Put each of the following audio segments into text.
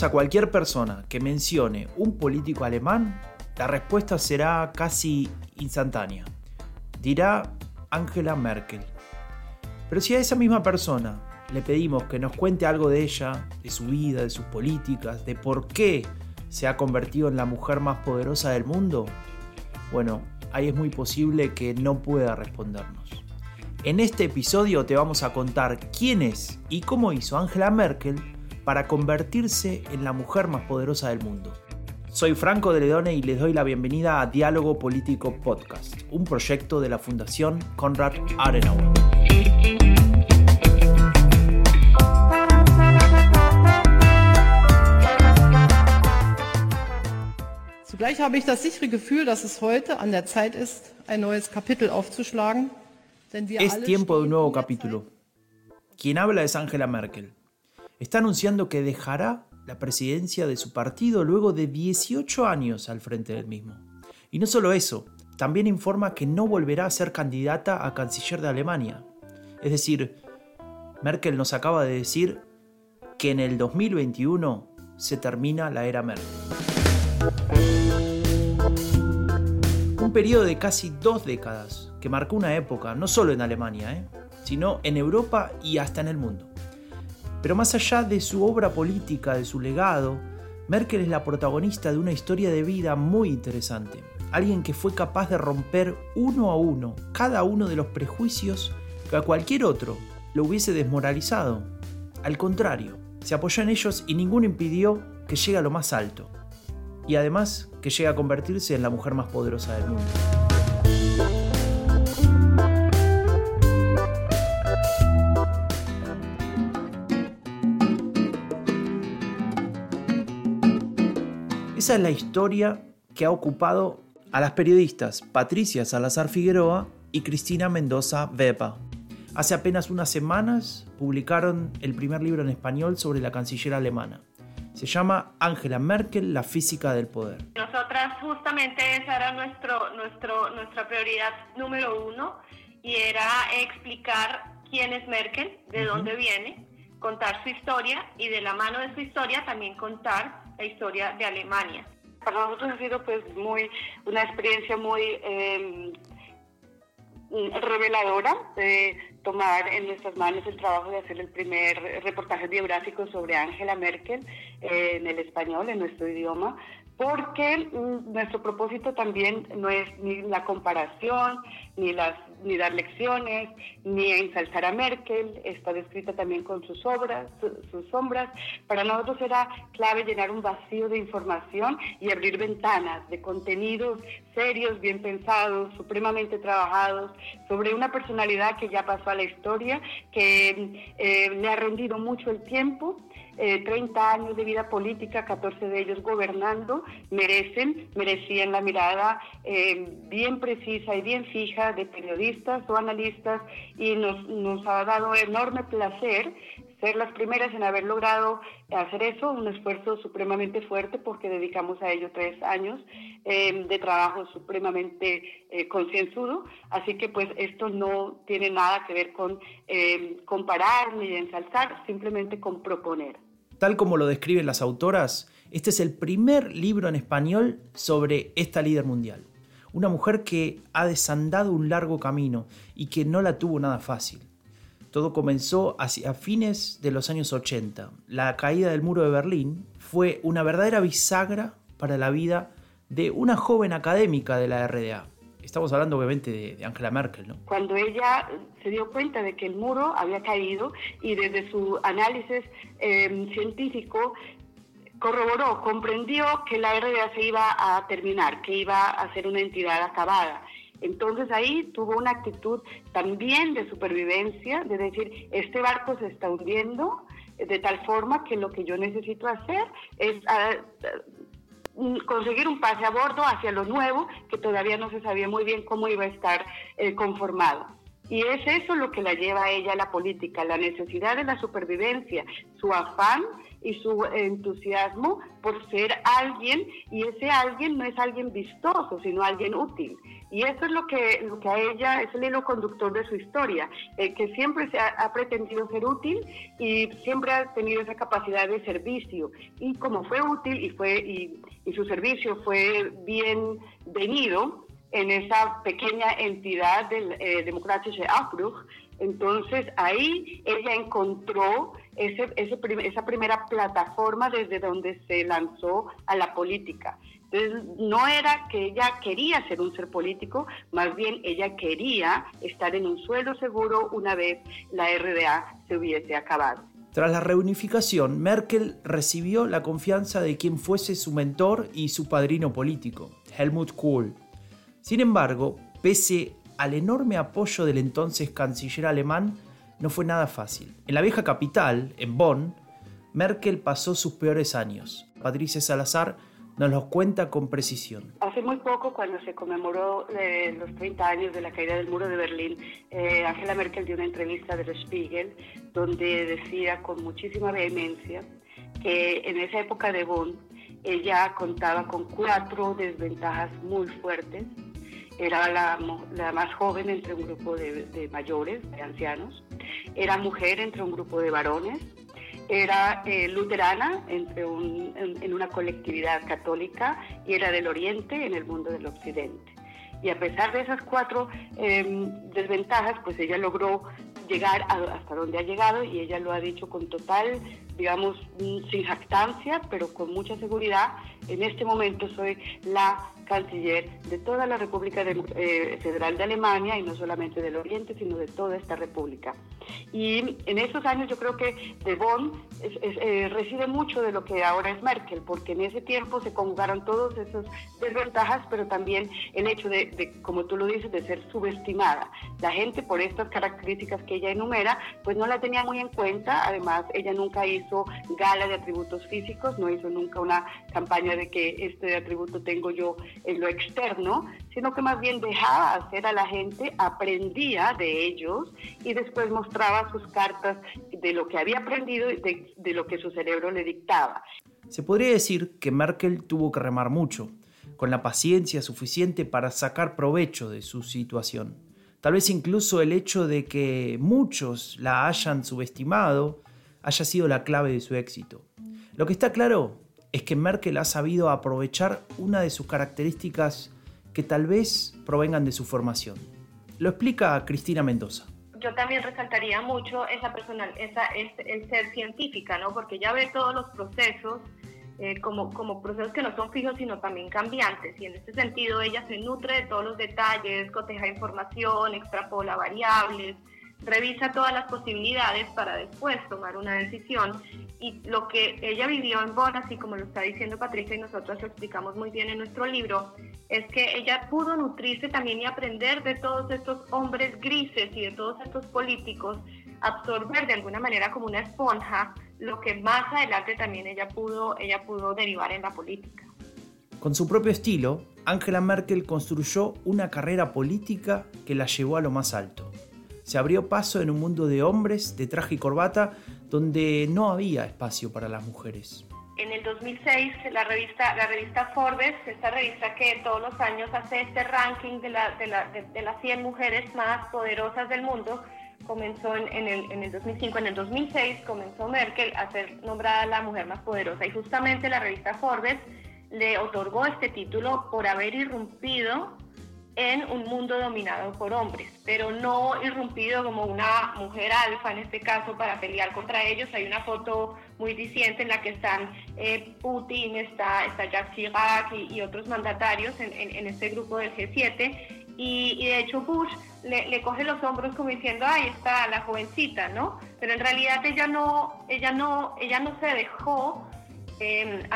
a cualquier persona que mencione un político alemán, la respuesta será casi instantánea. Dirá Angela Merkel. Pero si a esa misma persona le pedimos que nos cuente algo de ella, de su vida, de sus políticas, de por qué se ha convertido en la mujer más poderosa del mundo, bueno, ahí es muy posible que no pueda respondernos. En este episodio te vamos a contar quién es y cómo hizo Angela Merkel para convertirse en la mujer más poderosa del mundo. Soy Franco de Ledone y les doy la bienvenida a Diálogo Político Podcast, un proyecto de la Fundación Konrad Adenauer. Zugleich habe ich das sichere Gefühl, dass es heute an der Zeit ist, ein neues Kapitel aufzuschlagen. Denn wir es tiempo de un nuevo capítulo. Quien habla es Angela Merkel. Está anunciando que dejará la presidencia de su partido luego de 18 años al frente del mismo. Y no solo eso, también informa que no volverá a ser candidata a canciller de Alemania. Es decir, Merkel nos acaba de decir que en el 2021 se termina la era Merkel. Un periodo de casi dos décadas que marcó una época, no solo en Alemania, ¿eh? sino en Europa y hasta en el mundo. Pero más allá de su obra política, de su legado, Merkel es la protagonista de una historia de vida muy interesante. Alguien que fue capaz de romper uno a uno cada uno de los prejuicios que a cualquier otro lo hubiese desmoralizado. Al contrario, se apoyó en ellos y ninguno impidió que llegue a lo más alto. Y además que llegue a convertirse en la mujer más poderosa del mundo. Esa es la historia que ha ocupado a las periodistas Patricia Salazar Figueroa y Cristina Mendoza Vepa. Hace apenas unas semanas publicaron el primer libro en español sobre la canciller alemana. Se llama Angela Merkel, la física del poder. Nosotras justamente esa era nuestro, nuestro, nuestra prioridad número uno y era explicar quién es Merkel, de dónde viene, contar su historia y de la mano de su historia también contar la historia de Alemania. Para nosotros ha sido pues muy una experiencia muy em, reveladora de tomar en nuestras manos el trabajo de hacer el primer reportaje biográfico sobre Angela Merkel eh, en el español, en nuestro idioma, porque mm, nuestro propósito también no es ni la comparación, ni, las, ni dar lecciones, ni ensalzar a Merkel, está descrita también con sus obras, sus sombras. Para nosotros era clave llenar un vacío de información y abrir ventanas de contenidos serios, bien pensados, supremamente trabajados, sobre una personalidad que ya pasó a la historia, que eh, le ha rendido mucho el tiempo 30 eh, años de vida política, 14 de ellos gobernando, merecen, merecían la mirada eh, bien precisa y bien fija de periodistas o analistas y nos, nos ha dado enorme placer ser las primeras en haber logrado hacer eso, un esfuerzo supremamente fuerte porque dedicamos a ello tres años eh, de trabajo supremamente eh, concienzudo, así que pues esto no tiene nada que ver con eh, comparar ni ensalzar, simplemente con proponer. Tal como lo describen las autoras, este es el primer libro en español sobre esta líder mundial. Una mujer que ha desandado un largo camino y que no la tuvo nada fácil todo comenzó hacia fines de los años 80. La caída del muro de Berlín fue una verdadera bisagra para la vida de una joven académica de la RDA. Estamos hablando obviamente de, Angela Merkel, ¿no? Cuando ella se dio cuenta de que el muro había caído y desde su análisis em, científico corroboró, comprendió que la RDA se iba a terminar, que iba a ser una entidad acabada entonces ahí tuvo una actitud también de supervivencia, de decir, este barco se está hundiendo de tal forma que lo que yo necesito hacer es ah, ah, conseguir un pase a bordo hacia lo nuevo, que todavía no se sabía muy bien cómo iba a estar eh, conformado. Y es eso lo que la lleva a ella a la política, la necesidad de la supervivencia, su afán y su entusiasmo por ser alguien, y ese alguien no es alguien vistoso, sino alguien útil. Y eso es lo que, lo que a ella es el hilo conductor de su historia, eh, que siempre se ha, pretendido ser útil y siempre ha tenido esa capacidad de servicio. Y como fue útil y, fue, y, su servicio fue bienvenido, en esa pequeña entidad del eh, Democratische Entonces ahí ella encontró esa primera plataforma desde donde se lanzó a la política. Entonces no era que ella quería ser un ser político, más bien ella quería estar en un suelo seguro una vez la RDA se hubiese acabado. Tras la reunificación, Merkel recibió la confianza de quien fuese su mentor y su padrino político, Helmut Kohl. Sin embargo, pese al enorme apoyo del entonces canciller alemán, no fue nada fácil. En la vieja capital, en Bonn, Merkel pasó sus peores años. Patricia Salazar nos los cuenta con precisión. Hace muy poco, cuando se conmemoró eh, los 30 años de la caída del muro de Berlín, eh, Angela Merkel dio una entrevista de Der Spiegel donde decía con muchísima vehemencia que en esa época de Bonn ella contaba con cuatro desventajas muy fuertes era la, más joven entre un grupo de, mayores, de ancianos, era mujer entre un grupo de varones, era eh, luterana entre en, una colectividad católica y era del oriente en el mundo del occidente. Y a pesar de esas cuatro em, desventajas, pues ella logró llegar hasta donde ha llegado y ella lo ha dicho con total, digamos, mm, sin jactancia, pero con mucha seguridad. En este momento soy la canciller de toda la República eh, Federal de Alemania y no solamente del Oriente, sino de toda esta república. Y en esos años yo creo que de Bonn eh, recibe mucho de lo que ahora es Merkel, porque en ese tiempo se conjugaron todas esas desventajas, pero también el hecho de, como tú lo dices, de ser subestimada. La gente por estas características que ella enumera, pues no la tenía muy en cuenta. Además, ella nunca hizo gala de atributos físicos, no hizo nunca una campaña de que este atributo tengo yo en lo externo, sino que más bien dejaba hacer a la gente, aprendía de ellos y después mostraba sus cartas de lo que había aprendido y de, de lo que su cerebro le dictaba. Se podría decir que Merkel tuvo que remar mucho, con la paciencia suficiente para sacar provecho de su situación. Tal vez incluso el hecho de que muchos la hayan subestimado haya sido la clave de su éxito. Lo que está claro es que Merkel ha sabido aprovechar una de sus características que tal vez provengan de su formación. Lo explica Cristina Mendoza. Yo también resaltaría mucho esa personal, esa, es, el ser científica, ¿no? Porque ya ve todos los procesos eh, como, como procesos que no son fijos, sino también cambiantes. Y en este sentido ella se nutre de todos los detalles, coteja información, extrapola variables, revisa todas las posibilidades para después tomar una decisión. Y lo que ella vivió en Bonn, así como lo está diciendo Patricia y nosotros lo explicamos muy bien en nuestro libro, es que ella pudo nutrirse también y aprender de todos estos hombres grises y de todos estos políticos, absorber de alguna manera como una esponja lo que más adelante también ella pudo, ella pudo derivar en la política. Con su propio estilo, Angela Merkel construyó una carrera política que la llevó a lo más alto se abrió paso en un mundo de hombres de traje y corbata donde no había espacio para las mujeres. En el 2006, la revista, la revista Forbes, esta revista que todos los años hace este ranking de, la, de, la, de, las 100 mujeres más poderosas del mundo, comenzó en, en, el, en, el, 2005. En el 2006 comenzó Merkel a ser nombrada la mujer más poderosa y justamente la revista Forbes le otorgó este título por haber irrumpido en un mundo dominado por hombres, pero no irrumpido como una mujer alfa en este caso para pelear contra ellos. Hay una foto muy diciente en la que están eh, Putin, está, está Jacques Chirac y, otros mandatarios en, en, este grupo del G7 y, y de hecho Bush le, le, coge los hombros como diciendo, ahí está la jovencita, ¿no? Pero en realidad ella no, ella no, ella no se dejó eh,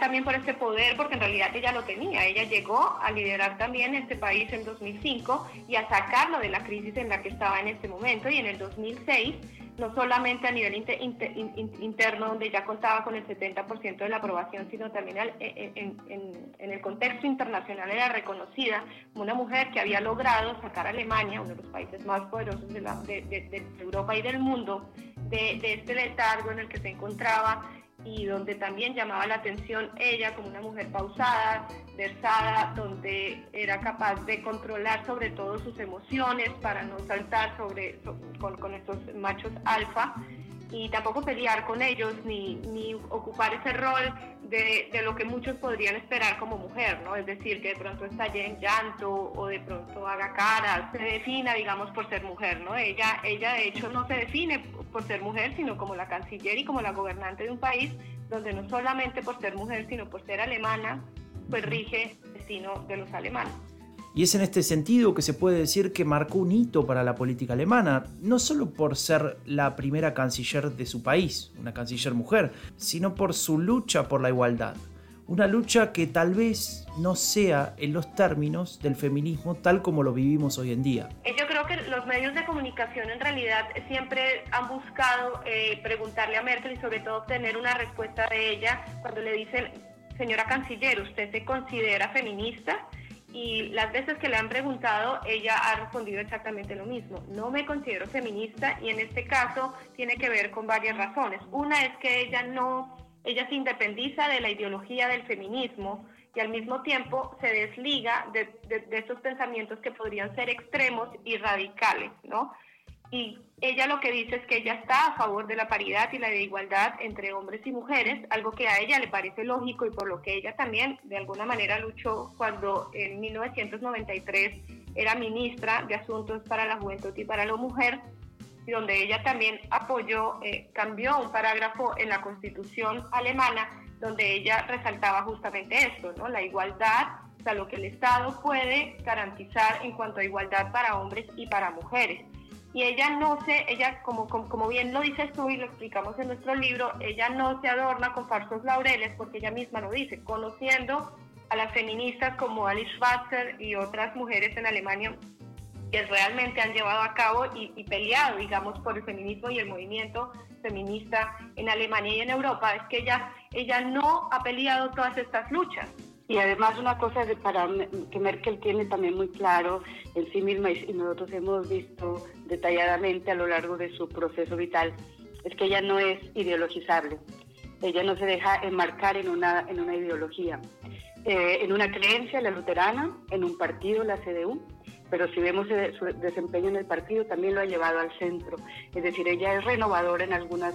también por este poder, porque en realidad ella lo tenía. Ella llegó a liderar también este país en 2005 y a sacarlo de la crisis en la que estaba en este momento. Y en el 2006 no solamente a nivel interno, donde ya contaba con el 70% de la aprobación, sino también e, e, en, el contexto internacional era reconocida como una mujer que había logrado sacar a Alemania, uno de los países más poderosos de, de Europa y del mundo, de, este letargo en el que se encontraba y donde también llamaba la atención ella como una mujer pausada, versada, donde era capaz de controlar sobre todo sus emociones para no saltar sobre, con, con estos machos alfa y tampoco pelear con ellos ni, ni ocupar ese rol de, de, lo que muchos podrían esperar como mujer, ¿no? Es decir, que de pronto estalle en llanto o de pronto haga cara, se defina, digamos, por ser mujer, ¿no? Ella, ella de hecho no se define por ser mujer, sino como la canciller y como la gobernante de un país donde no solamente por ser mujer, sino por ser alemana, pues rige el destino de los alemanes. Y es en este sentido que se puede decir que marcó un hito para la política alemana, no solo por ser la primera canciller de su país, una canciller mujer, sino por su lucha por la igualdad. Una lucha que tal vez no sea en los términos del feminismo tal como lo vivimos hoy en día. Yo creo que los medios de comunicación en realidad siempre han buscado eh, preguntarle a Merkel y sobre todo obtener una respuesta de ella cuando le dicen, señora canciller, ¿usted se considera feminista? y las veces que le han preguntado, ella ha respondido exactamente lo mismo. No me considero feminista y en este caso tiene que ver con varias razones. Una es que ella no, ella se independiza de la ideología del feminismo y al mismo tiempo se desliga de, de, de estos pensamientos que podrían ser extremos y radicales, ¿no? y ella lo que dice es que ella está a favor de la paridad y la igualdad entre hombres y mujeres, algo que a ella le parece lógico y por lo que ella también de alguna manera luchó cuando en 1993 era ministra de Asuntos para la Juventud y para la Mujer, donde ella también apoyó, eh, cambió un parágrafo en la constitución alemana donde ella resaltaba justamente esto, ¿no? la igualdad, o sea, lo que el Estado puede garantizar en cuanto a igualdad para hombres y para mujeres y ella no se, ella como, como, bien lo dices tú y lo explicamos en nuestro libro, ella no se adorna con falsos laureles porque ella misma lo dice, conociendo a las feministas como Alice Schwarzer y otras mujeres en Alemania que realmente han llevado a cabo y, peleado, digamos, por el feminismo y el movimiento feminista en Alemania y en Europa, es que ella, ella no ha peleado todas estas luchas. Y además una cosa para, que Merkel tiene también muy claro en sí misma y nosotros hemos visto detalladamente a lo largo de su proceso vital, es que ella no es ideologizable. Ella no se deja enmarcar en una, en una ideología, eh, en una creencia, la luterana, en un partido, la CDU, pero si vemos su desempeño en el partido, también lo ha llevado al centro. Es decir, ella es renovadora en algunas,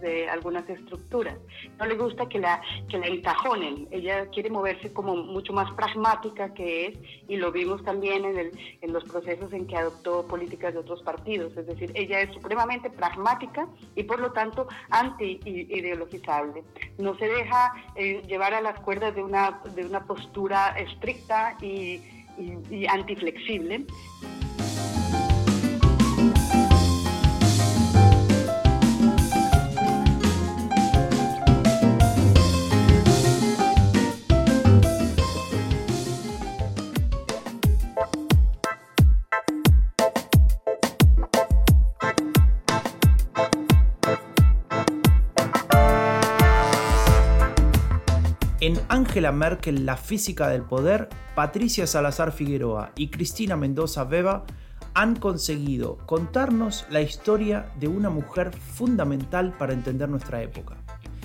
de algunas estructuras. No le gusta que la, que la encajonen. Ella quiere moverse como mucho más pragmática que es, y lo vimos también en, el, en los procesos en que adoptó políticas de otros partidos. Es decir, ella es supremamente pragmática y por lo tanto anti-ideologizable. No se deja eh, llevar a las cuerdas de una, de una postura estricta y y, antiflexible. Angela Merkel, la física del poder, Patricia Salazar Figueroa y Cristina Mendoza Beba han conseguido contarnos la historia de una mujer fundamental para entender nuestra época.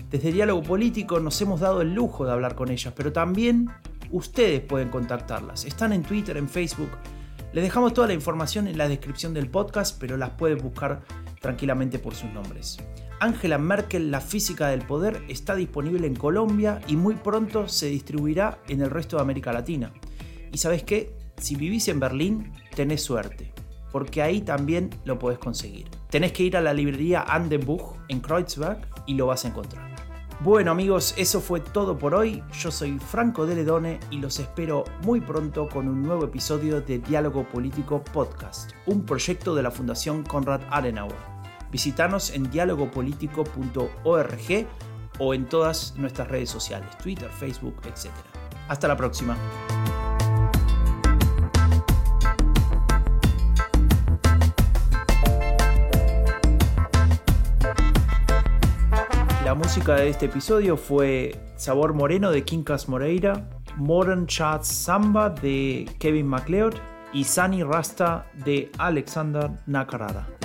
Desde Diálogo Político nos hemos dado el lujo de hablar con ellas, pero también ustedes pueden contactarlas. Están en Twitter, en Facebook. Les dejamos toda la información en la descripción del podcast, pero las pueden buscar tranquilamente por sus nombres. Angela Merkel, La física del poder, está disponible en Colombia y muy pronto se distribuirá en el resto de América Latina. Y sabes qué, si vivís en Berlín, tenés suerte, porque ahí también lo podés conseguir. Tenés que ir a la librería Andenbuch en Kreuzberg y lo vas a encontrar. Bueno amigos, eso fue todo por hoy. Yo soy Franco de Ledone y los espero muy pronto con un nuevo episodio de Diálogo Político Podcast, un proyecto de la Fundación Konrad Adenauer. Visítanos en dialogopolitico.org o en todas nuestras redes sociales, Twitter, Facebook, etc. Hasta la próxima. Música de este episodio fue Sabor Moreno de Quincas Moreira, Modern Chats Samba de Kevin MacLeod y Sunny Rasta de Alexander Nakarada.